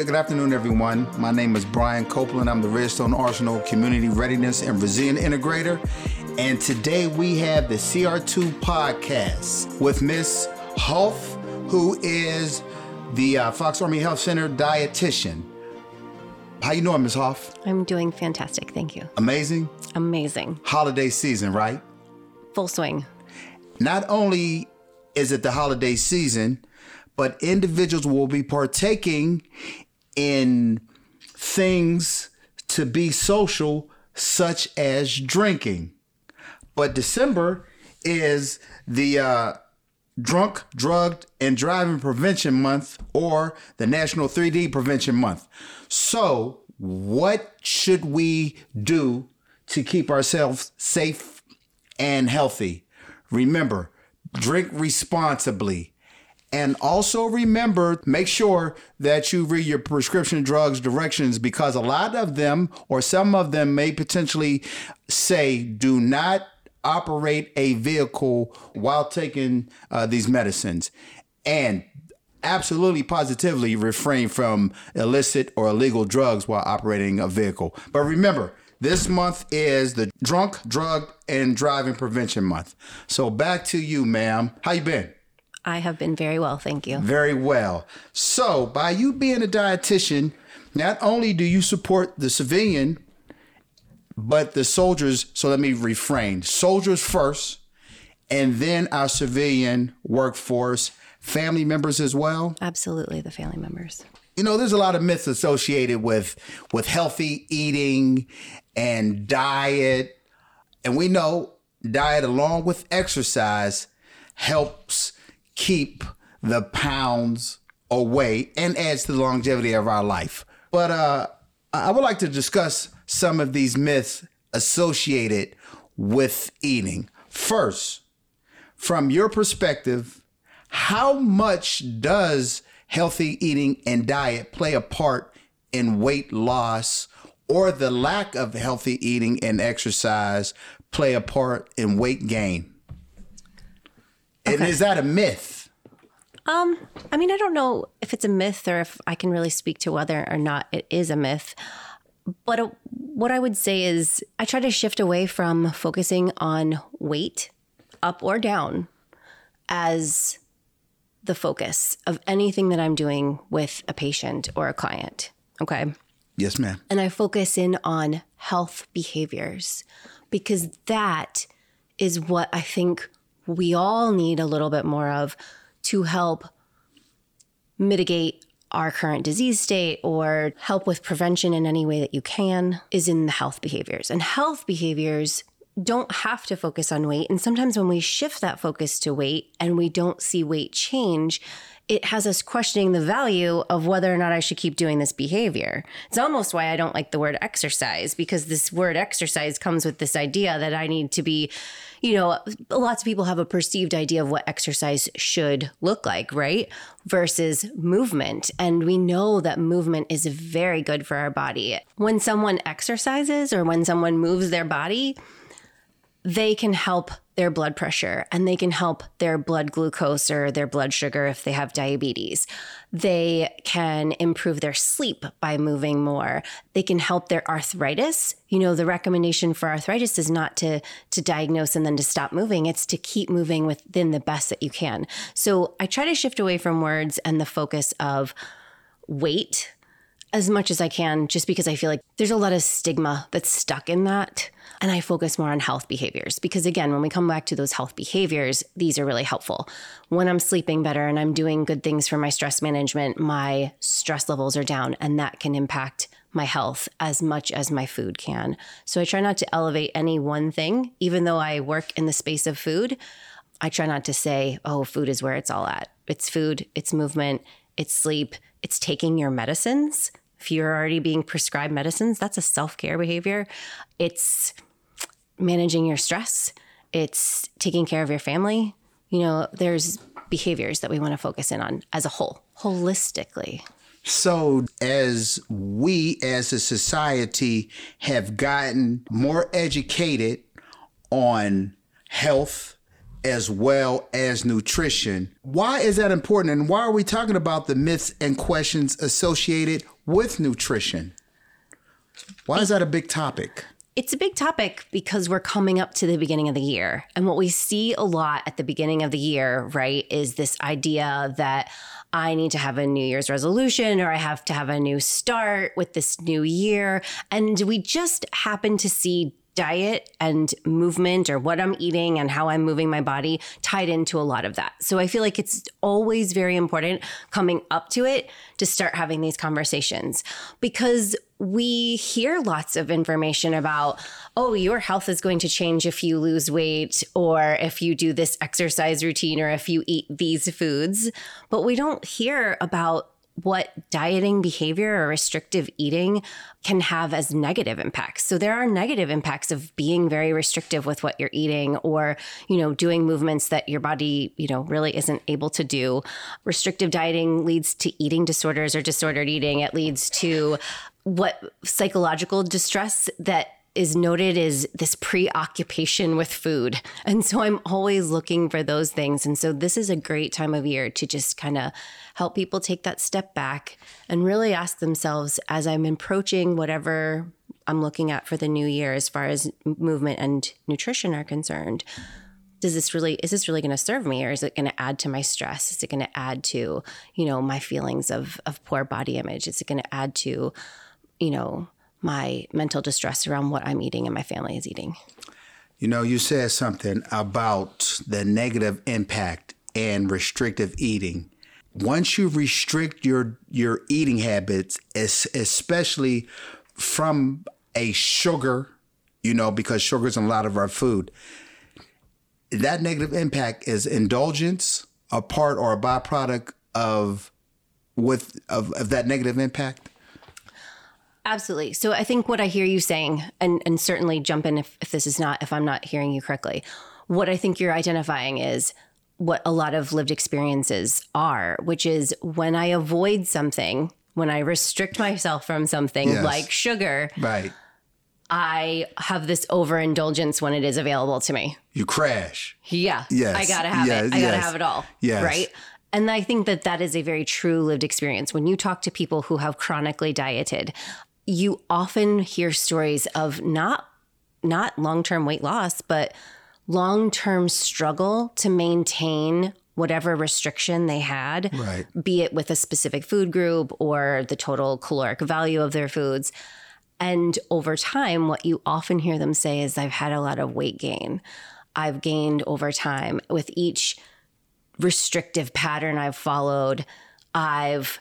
Good afternoon, everyone. My name is Bryan Copeland. I'm the Redstone Arsenal Community Readiness and Resilient Integrator. And today we have the CR2 podcast with Miss Hough, who is the uh, Fox Army Health Center dietitian. How you doing, Miss Hough? I'm doing fantastic. Thank you. Amazing. Amazing. Holiday season, right? Full swing. Not only is it the holiday season, but individuals will be partaking in things to be social, such as drinking. But December is the uh, Drunk, Drugged, and Driving Prevention Month or the National 3D Prevention Month. So, what should we do to keep ourselves safe and healthy? Remember, drink responsibly. And also remember, make sure that you read your prescription drugs directions because a lot of them or some of them may potentially say do not operate a vehicle while taking uh, these medicines. And absolutely positively refrain from illicit or illegal drugs while operating a vehicle. But remember, this month is the drunk, drug, and driving prevention month. So back to you, ma'am. How you been? I have been very well, thank you. Very well. So, by you being a dietitian, not only do you support the civilian, but the soldiers. So, let me refrain soldiers first, and then our civilian workforce, family members as well. Absolutely, the family members. You know, there's a lot of myths associated with with healthy eating and diet. And we know diet along with exercise helps keep the pounds away and adds to the longevity of our life. But uh, I would like to discuss some of these myths associated with eating. First, from your perspective, how much does healthy eating and diet play a part in weight loss or the lack of healthy eating and exercise play a part in weight gain? Okay. And is that a myth? Um, I mean, I don't know if it's a myth or if I can really speak to whether or not it is a myth. But uh, what I would say is I try to shift away from focusing on weight, up or down, as the focus of anything that I'm doing with a patient or a client. Okay. Yes, ma'am. And I focus in on health behaviors because that is what I think we all need a little bit more of to help mitigate our current disease state or help with prevention in any way that you can is in the health behaviors. And health behaviors don't have to focus on weight. And sometimes when we shift that focus to weight and we don't see weight change, it has us questioning the value of whether or not I should keep doing this behavior. It's almost why I don't like the word exercise because this word exercise comes with this idea that I need to be, you know, lots of people have a perceived idea of what exercise should look like, right? Versus movement. And we know that movement is very good for our body. When someone exercises or when someone moves their body, they can help their blood pressure and they can help their blood glucose or their blood sugar if they have diabetes. They can improve their sleep by moving more. They can help their arthritis. You know, the recommendation for arthritis is not to to diagnose and then to stop moving, it's to keep moving within the best that you can. So, I try to shift away from words and the focus of weight as much as I can just because I feel like there's a lot of stigma that's stuck in that and I focus more on health behaviors because, again, when we come back to those health behaviors, these are really helpful. When I'm sleeping better and I'm doing good things for my stress management, my stress levels are down, and that can impact my health as much as my food can. So I try not to elevate any one thing, even though I work in the space of food. I try not to say, oh, food is where it's all at. It's food, it's movement, it's sleep, it's taking your medicines. If you're already being prescribed medicines, that's a self care behavior. It's managing your stress, it's taking care of your family. You know, there's behaviors that we want to focus in on as a whole, holistically. So, as we as a society have gotten more educated on health as well as nutrition. Why is that important? And why are we talking about the myths and questions associated with nutrition? Why is that a big topic? It's a big topic because we're coming up to the beginning of the year. And what we see a lot at the beginning of the year, right, is this idea that I need to have a New Year's resolution or I have to have a new start with this new year. And we just happen to see diet and movement or what I'm eating and how I'm moving my body tied into a lot of that. So I feel like it's always very important coming up to it to start having these conversations because we hear lots of information about, oh, your health is going to change if you lose weight or if you do this exercise routine or if you eat these foods. But we don't hear about what dieting behavior or restrictive eating can have as negative impacts. So there are negative impacts of being very restrictive with what you're eating or, you know, doing movements that your body, you know, really isn't able to do. Restrictive dieting leads to eating disorders or disordered eating. It leads to what psychological distress that is noted as this preoccupation with food. And so I'm always looking for those things. And so this is a great time of year to just kind of help people take that step back and really ask themselves as I'm approaching whatever I'm looking at for the new year as far as movement and nutrition are concerned. Does this really is this really going to serve me or is it going to add to my stress? Is it going to add to, you know, my feelings of of poor body image? Is it going to add to, you know, my mental distress around what I'm eating and my family is eating. You know, you said something about the negative impact and restrictive eating. Once you restrict your your eating habits, especially from a sugar, you know, because sugar is in a lot of our food, that negative impact is indulgence, a part or a byproduct of with of, of that negative impact. Absolutely. So I think what I hear you saying, and, and certainly jump in if, if this is not, if I'm not hearing you correctly, what I think you're identifying is what a lot of lived experiences are, which is when I avoid something, when I restrict myself from something yes. like sugar, right. I have this overindulgence when it is available to me. You crash. Yeah. Yes. I gotta have yes. it. I gotta have it all. Yes. Right. And I think that that is a very true lived experience. When you talk to people who have chronically dieted, you often hear stories of not not long-term weight loss, but long-term struggle to maintain whatever restriction they had, right. be it with a specific food group or the total caloric value of their foods. And over time, what you often hear them say is, I've had a lot of weight gain. I've gained over time. With each restrictive pattern I've followed, I've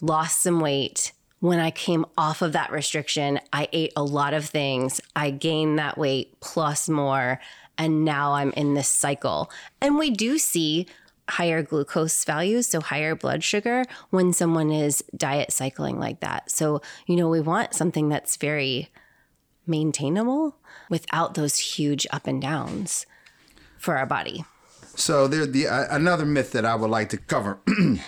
lost some weight when I came off of that restriction, I ate a lot of things. I gained that weight plus more. And now I'm in this cycle. And we do see higher glucose values, so higher blood sugar, when someone is diet cycling like that. So, you know, we want something that's very maintainable without those huge up and downs for our body. So, there the uh, another myth that I would like to cover.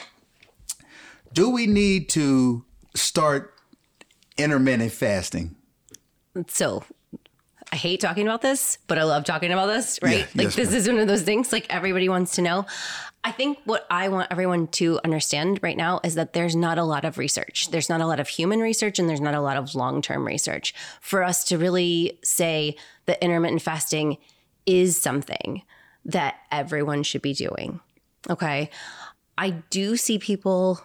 Do we need to start intermittent fasting? So I hate talking about this, but I love talking about this, right? Yeah, like yes, this is one of those things like everybody wants to know. I think what I want everyone to understand right now is that there's not a lot of research. There's not a lot of human research and there's not a lot of long-term research for us to really say that intermittent fasting is something that everyone should be doing. Okay? I do see people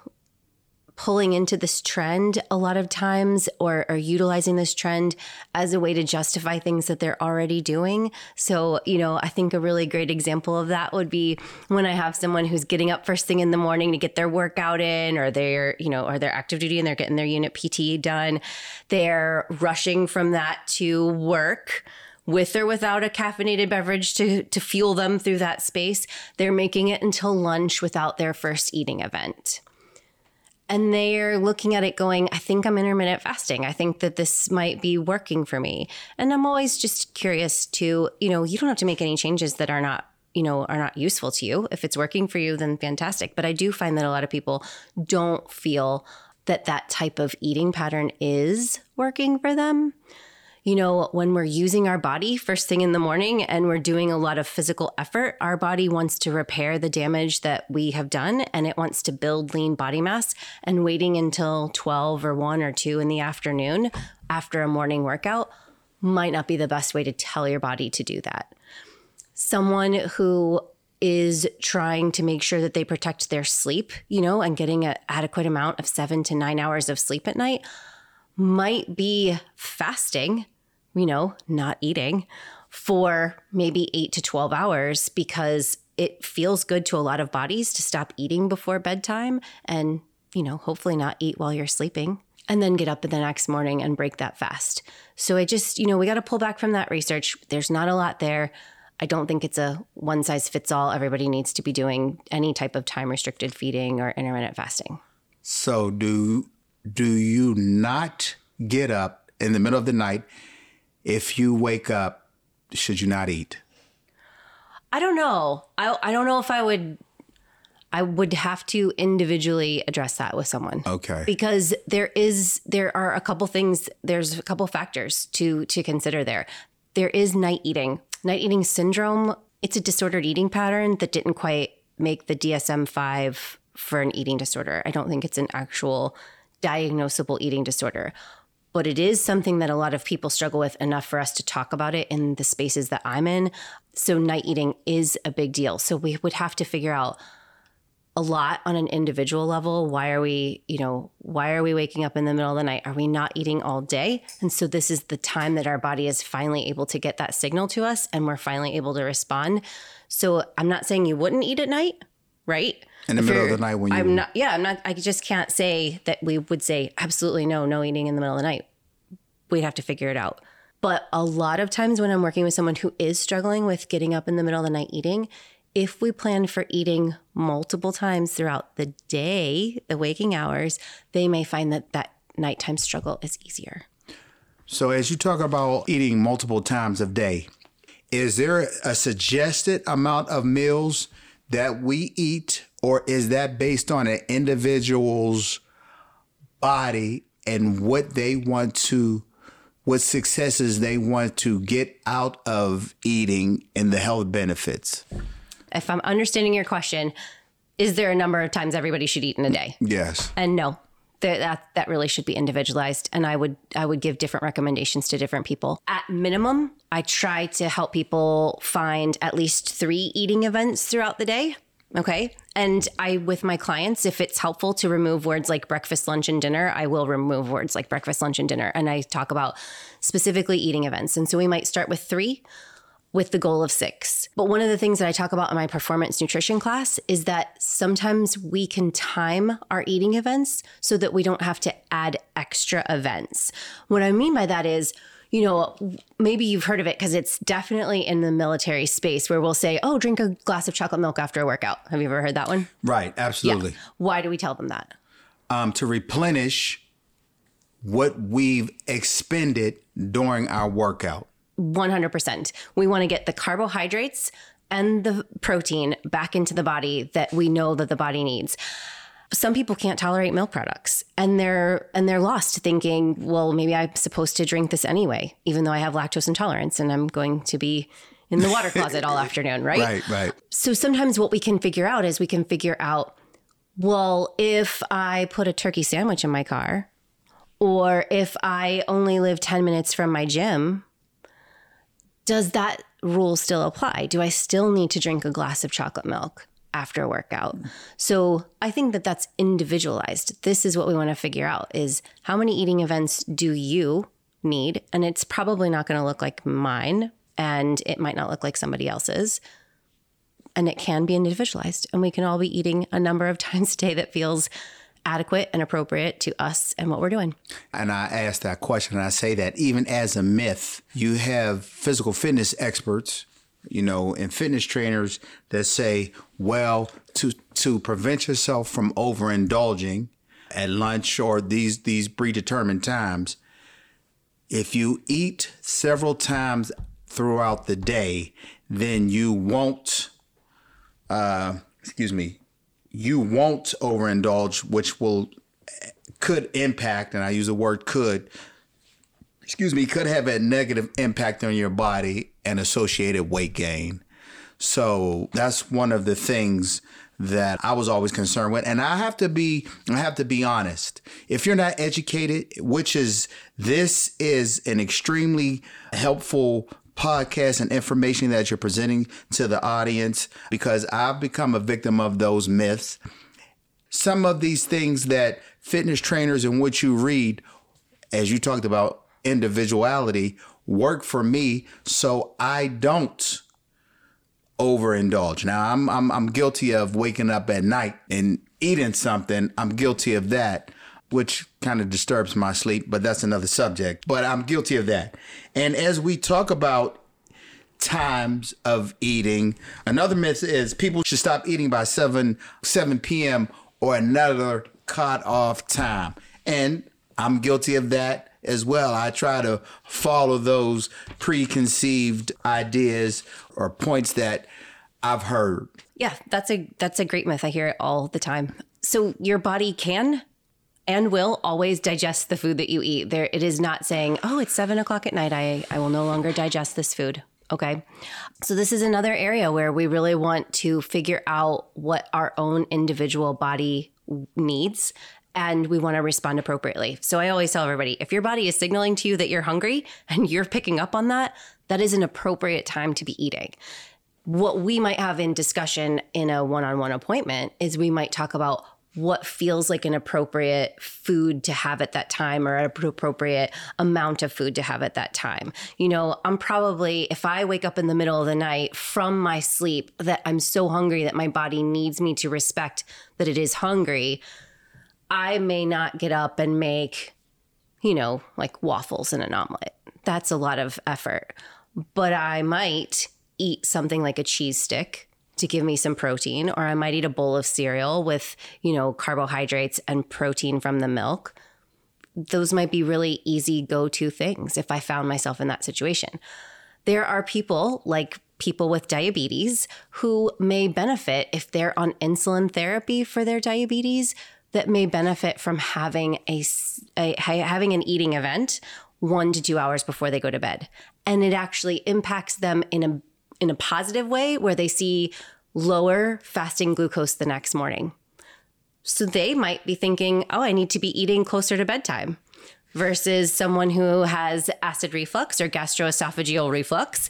pulling into this trend a lot of times or, or utilizing this trend as a way to justify things that they're already doing. So, you know, I think a really great example of that would be when I have someone who's getting up first thing in the morning to get their workout in or they're, you know, or their active duty and they're getting their unit PT done. They're rushing from that to work with or without a caffeinated beverage to, to fuel them through that space. They're making it until lunch without their first eating event and they're looking at it going, I think I'm intermittent fasting. I think that this might be working for me. And I'm always just curious to, you know, you don't have to make any changes that are not you know are not useful to you if it's working for you then fantastic but i do find that a lot of people don't feel that that type of eating pattern is working for them you know, when we're using our body first thing in the morning and we're doing a lot of physical effort, our body wants to repair the damage that we have done and it wants to build lean body mass. And waiting until 12 or 1 or 2 in the afternoon after a morning workout might not be the best way to tell your body to do that. Someone who is trying to make sure that they protect their sleep, you know, and getting an adequate amount of seven to nine hours of sleep at night might be fasting, you know, not eating for maybe eight to 12 hours because it feels good to a lot of bodies to stop eating before bedtime and, you know, hopefully not eat while you're sleeping and then get up in the next morning and break that fast. So I just, you know, we got to pull back from that research. There's not a lot there. I don't think it's a one size fits all. Everybody needs to be doing any type of time restricted feeding or intermittent fasting. So do do you not get up in the middle of the night if you wake up should you not eat? I don't know. I I don't know if I would I would have to individually address that with someone. Okay. Because there is there are a couple things there's a couple factors to to consider there. There is night eating night eating syndrome, it's a disordered eating pattern that didn't quite make the DSM 5 for an eating disorder. I don't think it's an actual diagnosable eating disorder. But it is something that a lot of people struggle with enough for us to talk about it in the spaces that I'm in. So, night eating is a big deal. So, we would have to figure out a lot on an individual level. Why are we, you know, why are we waking up in the middle of the night? Are we not eating all day? And so this is the time that our body is finally able to get that signal to us and we're finally able to respond. So I'm not saying you wouldn't eat at night, right? In the middle of the night when you I'm not yeah, I'm not I just can't say that we would say absolutely no, no eating in the middle of the night. We'd have to figure it out. But a lot of times when I'm working with someone who is struggling with getting up in the middle of the night eating, if we plan for eating multiple times throughout the day, the waking hours, they may find that that nighttime struggle is easier. So as you talk about eating multiple times a day, is there a suggested amount of meals that we eat or is that based on an individual's body and what they want to what successes they want to get out of eating and the health benefits? If I'm understanding your question, is there a number of times everybody should eat in a day? Yes. And no, that that really should be individualized. And I would I would give different recommendations to different people. At minimum, I try to help people find at least three eating events throughout the day. Okay. And I, with my clients, if it's helpful to remove words like breakfast, lunch, and dinner, I will remove words like breakfast, lunch, and dinner. And I talk about specifically eating events. And so we might start with three with the goal of six. But one of the things that I talk about in my performance nutrition class is that sometimes we can time our eating events so that we don't have to add extra events. What I mean by that is, you know, maybe you've heard of it because it's definitely in the military space where we'll say, oh, drink a glass of chocolate milk after a workout. Have you ever heard that one? Right, absolutely. Why do we tell them that? Um, to replenish what we've expended during our workout. 100%. We want to get the carbohydrates and the protein back into the body that we know that the body needs. Some people can't tolerate milk products and they're and they're lost thinking, well, maybe I'm supposed to drink this anyway, even though I have lactose intolerance and I'm going to be in the water closet all afternoon, right? Right, right. So sometimes what we can figure out is we can figure out, well, if I put a turkey sandwich in my car, or if I only live 10 minutes from my gym, does that rule still apply? Do I still need to drink a glass of chocolate milk after a workout? So I think that that's individualized. This is what we want to figure out is how many eating events do you need? And it's probably not going to look like mine and it might not look like somebody else's. And it can be individualized and we can all be eating a number of times a day that feels adequate and appropriate to us and what we're doing. And I ask that question, and I say that even as a myth, you have physical fitness experts, you know, and fitness trainers that say, well, to to prevent yourself from overindulging at lunch or these these predetermined times, if you eat several times throughout the day, then you won't. Uh, excuse me. You won't overindulge, which will could impact, and I use the word could, excuse me, could have a negative impact on your body and associated weight gain. So that's one of the things that I was always concerned with. And I have to be I have to be honest. If you're not educated, which is this is an extremely helpful podcast and information that you're presenting to the audience because I've become a victim of those myths. Some of these things that fitness trainers and what you read, as you talked about individuality, work for me so I don't overindulge. Now I'm I'm I'm guilty of waking up at night and eating something. I'm guilty of that, which kind of disturbs my sleep, but that's another subject. But I'm guilty of that. And as we talk about times of eating, another myth is people should stop eating by 7 7 p.m. or another cut off time. And I'm guilty of that as well. I try to follow those preconceived ideas or points that I've heard. Yeah, that's a that's a great myth. I hear it all the time. So your body can and will always digest the food that you eat. There it is not saying, oh, it's seven o'clock at night. I, I will no longer digest this food. Okay. So this is another area where we really want to figure out what our own individual body needs and we want to respond appropriately. So I always tell everybody if your body is signaling to you that you're hungry and you're picking up on that, that is an appropriate time to be eating. What we might have in discussion in a one on one appointment is we might talk about what feels like an appropriate food to have at that time or an appropriate amount of food to have at that time. You know, I'm probably, if I wake up in the middle of the night from my sleep that I'm so hungry that my body needs me to respect that it is hungry, I may not get up and make, you know, like waffles and an omelet. That's a lot of effort. But I might eat something like a cheese stick to give me some protein, or I might eat a bowl of cereal with, you know, carbohydrates and protein from the milk. Those might be really easy go to things if I found myself in that situation. There are people like people with diabetes who may benefit if they're on insulin therapy for their diabetes that may benefit from having a, a having an eating event one to two hours before they go to bed, and it actually impacts them in a in a positive way where they see lower fasting glucose the next morning. So they might be thinking, "Oh, I need to be eating closer to bedtime." Versus someone who has acid reflux or gastroesophageal reflux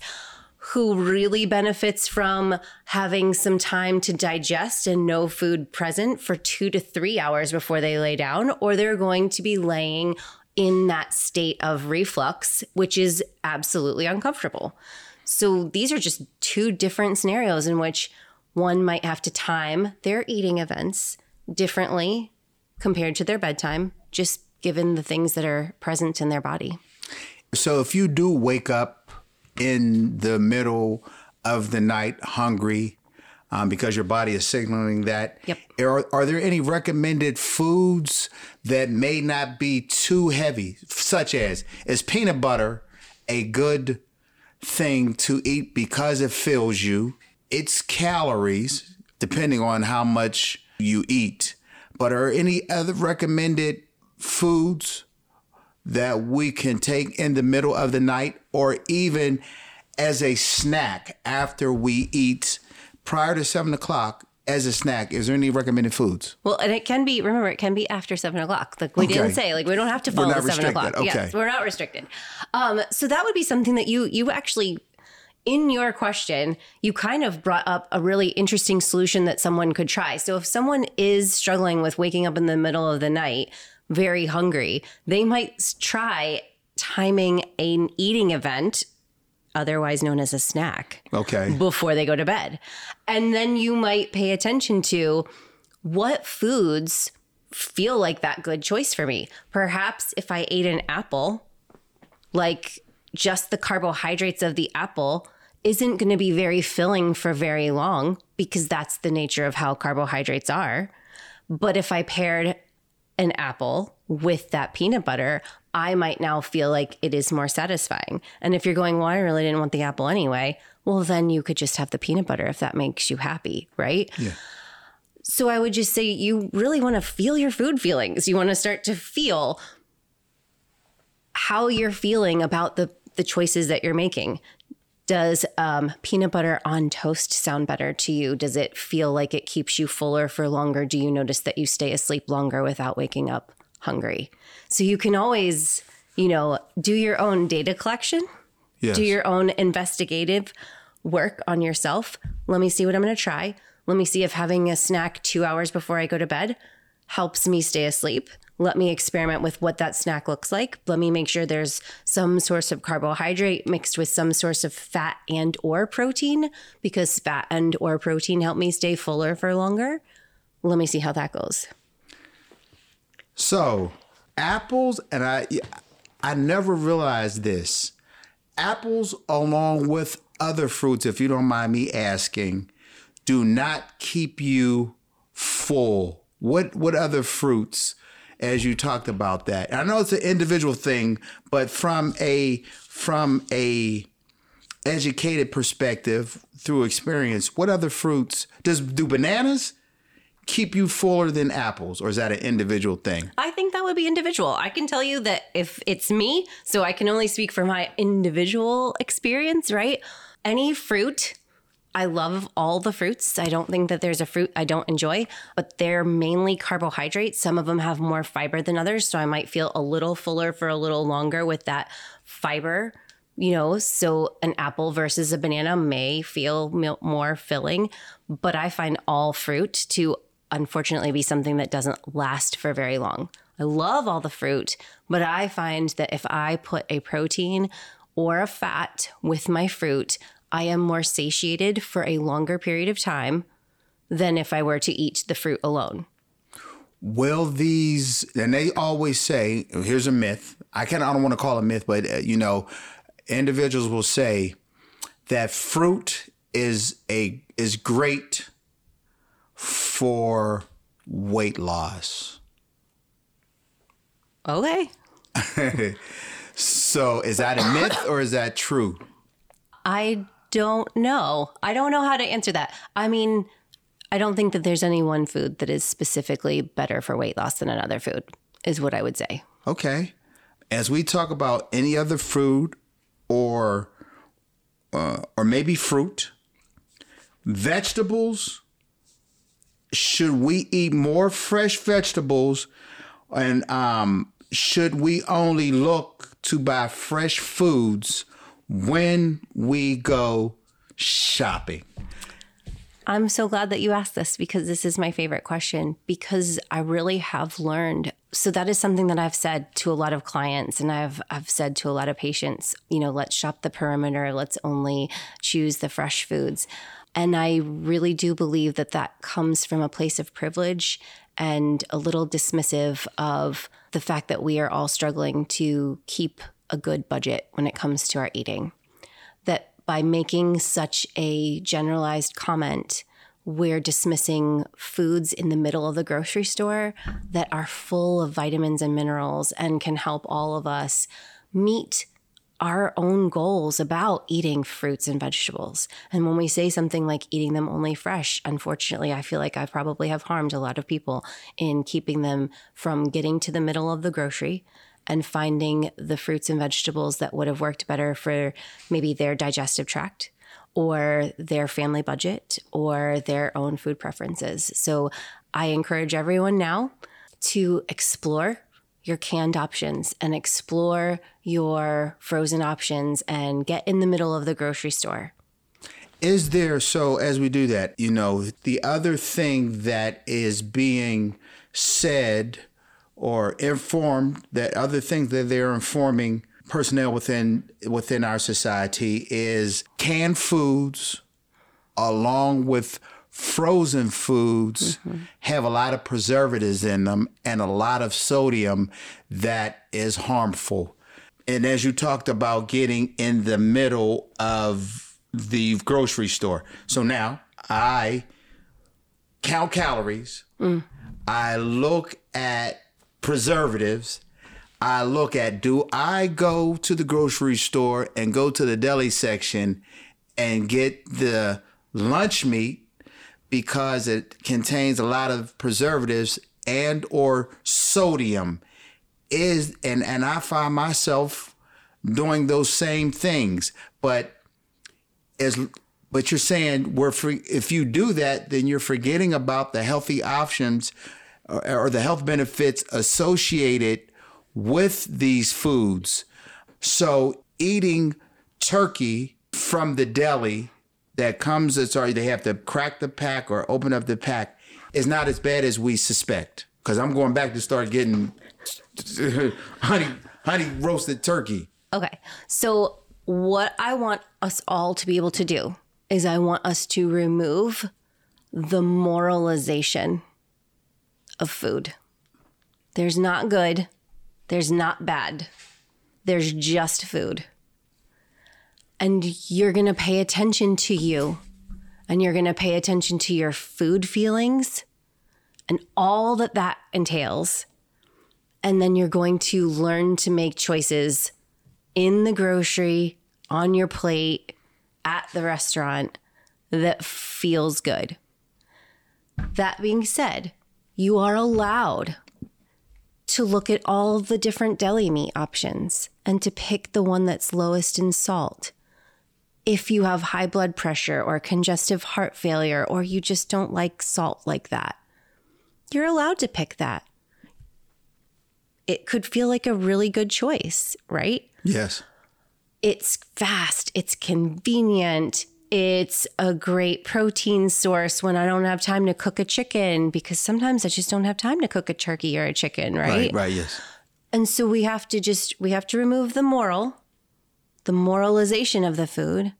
who really benefits from having some time to digest and no food present for two to three hours before they lay down, or they're going to be laying in that state of reflux, which is absolutely uncomfortable. So these are just two different scenarios in which one might have to time their eating events differently compared to their bedtime, just given the things that are present in their body. So if you do wake up in the middle of the night hungry um, because your body is signaling that. Yep. Are, are there any recommended foods that may not be too heavy, such as is peanut butter a good thing to eat because it fills you? Its calories, depending on how much you eat. But are any other recommended foods that we can take in the middle of the night or even as a snack after we eat prior to seven o'clock as a snack, is there any recommended foods? Well, and it can be, remember, it can be after seven o'clock. Like we okay. didn't say, like we don't have to follow seven restricted. o'clock. Okay. Yes, we're not restricted. Um, so that would be something that you you actually in your question, you kind of brought up a really interesting solution that someone could try. So if someone is struggling with waking up in the middle of the night, very hungry, they might try timing an eating event otherwise known as a snack. Okay. Before they go to bed. And then you might pay attention to what foods feel like that good choice for me. Perhaps if I ate an apple, like just the carbohydrates of the apple isn't going to be very filling for very long because that's the nature of how carbohydrates are. But if I paired an apple with that peanut butter, I might now feel like it is more satisfying. And if you're going, well, I really didn't want the apple anyway, well, then you could just have the peanut butter if that makes you happy, right? Yeah. So I would just say you really want to feel your food feelings. You want to start to feel how you're feeling about the the choices that you're making. Does um, peanut butter on toast sound better to you? Does it feel like it keeps you fuller for longer? Do you notice that you stay asleep longer without waking up hungry? So you can always, you know, do your own data collection, Yes. do your own investigative work on yourself. Let me see what I'm going to try. Let me see if having a snack two hours before I go to bed helps me stay asleep. Let me experiment with what that snack looks like. Let me make sure there's some source of carbohydrate mixed with some source of fat and or protein because fat and or protein help me stay fuller for longer. Let me see how that goes. So, apples and I I never realized this. Apples along with other fruits if you don't mind me asking do not keep you full. What what other fruits as you talked about that? I know it's an individual thing, but from a from a educated perspective through experience, what other fruits does do bananas keep you fuller than apples or is that an individual thing? I think that would be individual. I can tell you that if it's me, so I can only speak for my individual experience, right? Any fruit, I love all the fruits. I don't think that there's a fruit I don't enjoy, but they're mainly carbohydrates. Some of them have more fiber than others, so I might feel a little fuller for a little longer with that fiber. You know, so an apple versus a banana may feel more filling, but I find all fruit to unfortunately be something that doesn't last for very long. I love all the fruit, but I find that if I put a protein or a fat with my fruit, I am more satiated for a longer period of time than if I were to eat the fruit alone. Will these, and they always say, here's a myth. I kind of I don't want to call it a myth, but uh, you know, individuals will say that fruit is a is great for weight loss. Okay. So is that a myth or is that true? I don't know. I don't know how to answer that. I mean, I don't think that there's any one food that is specifically better for weight loss than another food, is what I would say. Okay. As we talk about any other food or uh, or maybe fruit, vegetables, should we eat more fresh vegetables and um, should we only look to buy fresh foods when we go shopping? I'm so glad that you asked this because this is my favorite question because I really have learned. So that is something that I've said to a lot of clients and I've I've said to a lot of patients, you know, let's shop the perimeter, let's only choose the fresh foods. And I really do believe that that comes from a place of privilege and a little dismissive of the fact that we are all struggling to keep a good budget when it comes to our eating. That by making such a generalized comment, we're dismissing foods in the middle of the grocery store that are full of vitamins and minerals and can help all of us meet our own goals about eating fruits and vegetables. And when we say something like eating them only fresh, unfortunately, I feel like I probably have harmed a lot of people in keeping them from getting to the middle of the grocery and finding the fruits and vegetables that would have worked better for maybe their digestive tract or their family budget or their own food preferences. So I encourage everyone now to explore your canned options and explore your frozen options and get in the middle of the grocery store. Is there, so as we do that, you know, the other thing that is being said or informed, that other things that they're informing personnel within within our society is canned foods along with frozen foods mm-hmm. have a lot of preservatives in them and a lot of sodium that is harmful. And as you talked about getting in the middle of the grocery store. So now I count calories. Mm. I look at preservatives. I look at do I go to the grocery store and go to the deli section and get the lunch meat because it contains a lot of preservatives and or sodium is and and I find myself doing those same things, but as but you're saying we're free, if you do that, then you're forgetting about the healthy options or, or the health benefits associated with these foods. So eating turkey from the deli that comes, sorry, they have to crack the pack or open up the pack is not as bad as we suspect. Because I'm going back to start getting honey, honey roasted turkey. Okay. So, what I want us all to be able to do is I want us to remove the moralization of food. There's not good, there's not bad, there's just food. And you're going to pay attention to you, and you're going to pay attention to your food feelings and all that that entails. And then you're going to learn to make choices in the grocery, on your plate, at the restaurant that feels good. That being said, you are allowed to look at all the different deli meat options and to pick the one that's lowest in salt. If you have high blood pressure or congestive heart failure, or you just don't like salt like that, you're allowed to pick that. It could feel like a really good choice, right? Yes. It's fast, it's convenient, it's a great protein source when I don't have time to cook a chicken because sometimes I just don't have time to cook a turkey or a chicken, right? Right, right, yes. And so we have to just we have to remove the moral, the moralization of the food,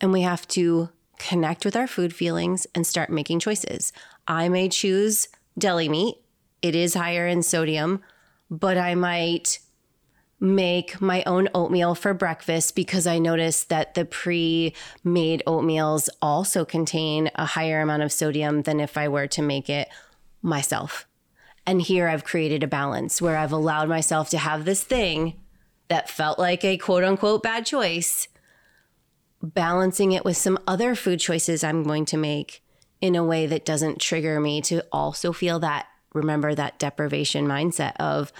and we have to connect with our food feelings and start making choices. I may choose deli meat. It is higher in sodium, but I might make my own oatmeal for breakfast because I noticed that the pre made oatmeals also contain a higher amount of sodium than if I were to make it myself. And here I've created a balance where I've allowed myself to have this thing that felt like a quote unquote bad choice, balancing it with some other food choices I'm going to make in a way that doesn't trigger me to also feel that, remember that deprivation mindset of,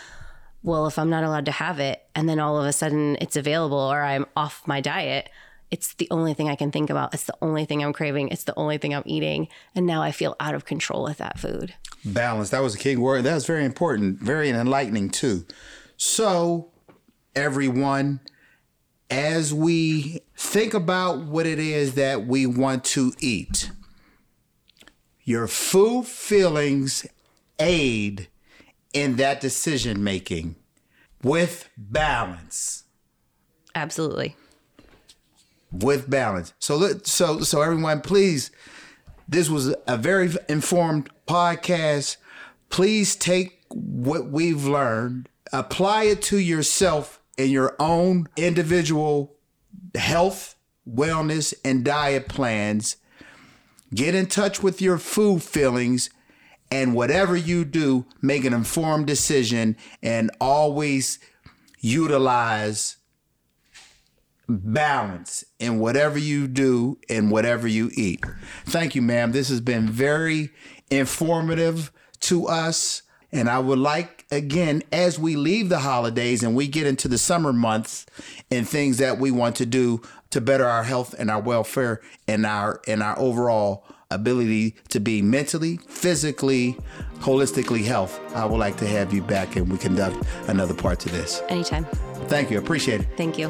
well, if I'm not allowed to have it and then all of a sudden it's available or I'm off my diet, it's the only thing I can think about. It's the only thing I'm craving. It's the only thing I'm eating. And now I feel out of control with that food. Balance. That was a key word. That was very important, very enlightening too. So, everyone, as we think about what it is that we want to eat, your food feelings aid in that decision making with balance. Absolutely. With balance. So so so everyone please this was a very informed podcast. Please take what we've learned, apply it to yourself in your own individual health, wellness and diet plans. Get in touch with your food feelings and whatever you do, make an informed decision and always utilize balance in whatever you do and whatever you eat. Thank you, ma'am. This has been very informative to us. And I would like, again, as we leave the holidays and we get into the summer months and things that we want to do to better our health and our welfare and our and our overall ability to be mentally, physically, holistically health, I would like to have you back and we conduct another part to this. Anytime. Thank you. Appreciate it. Thank you.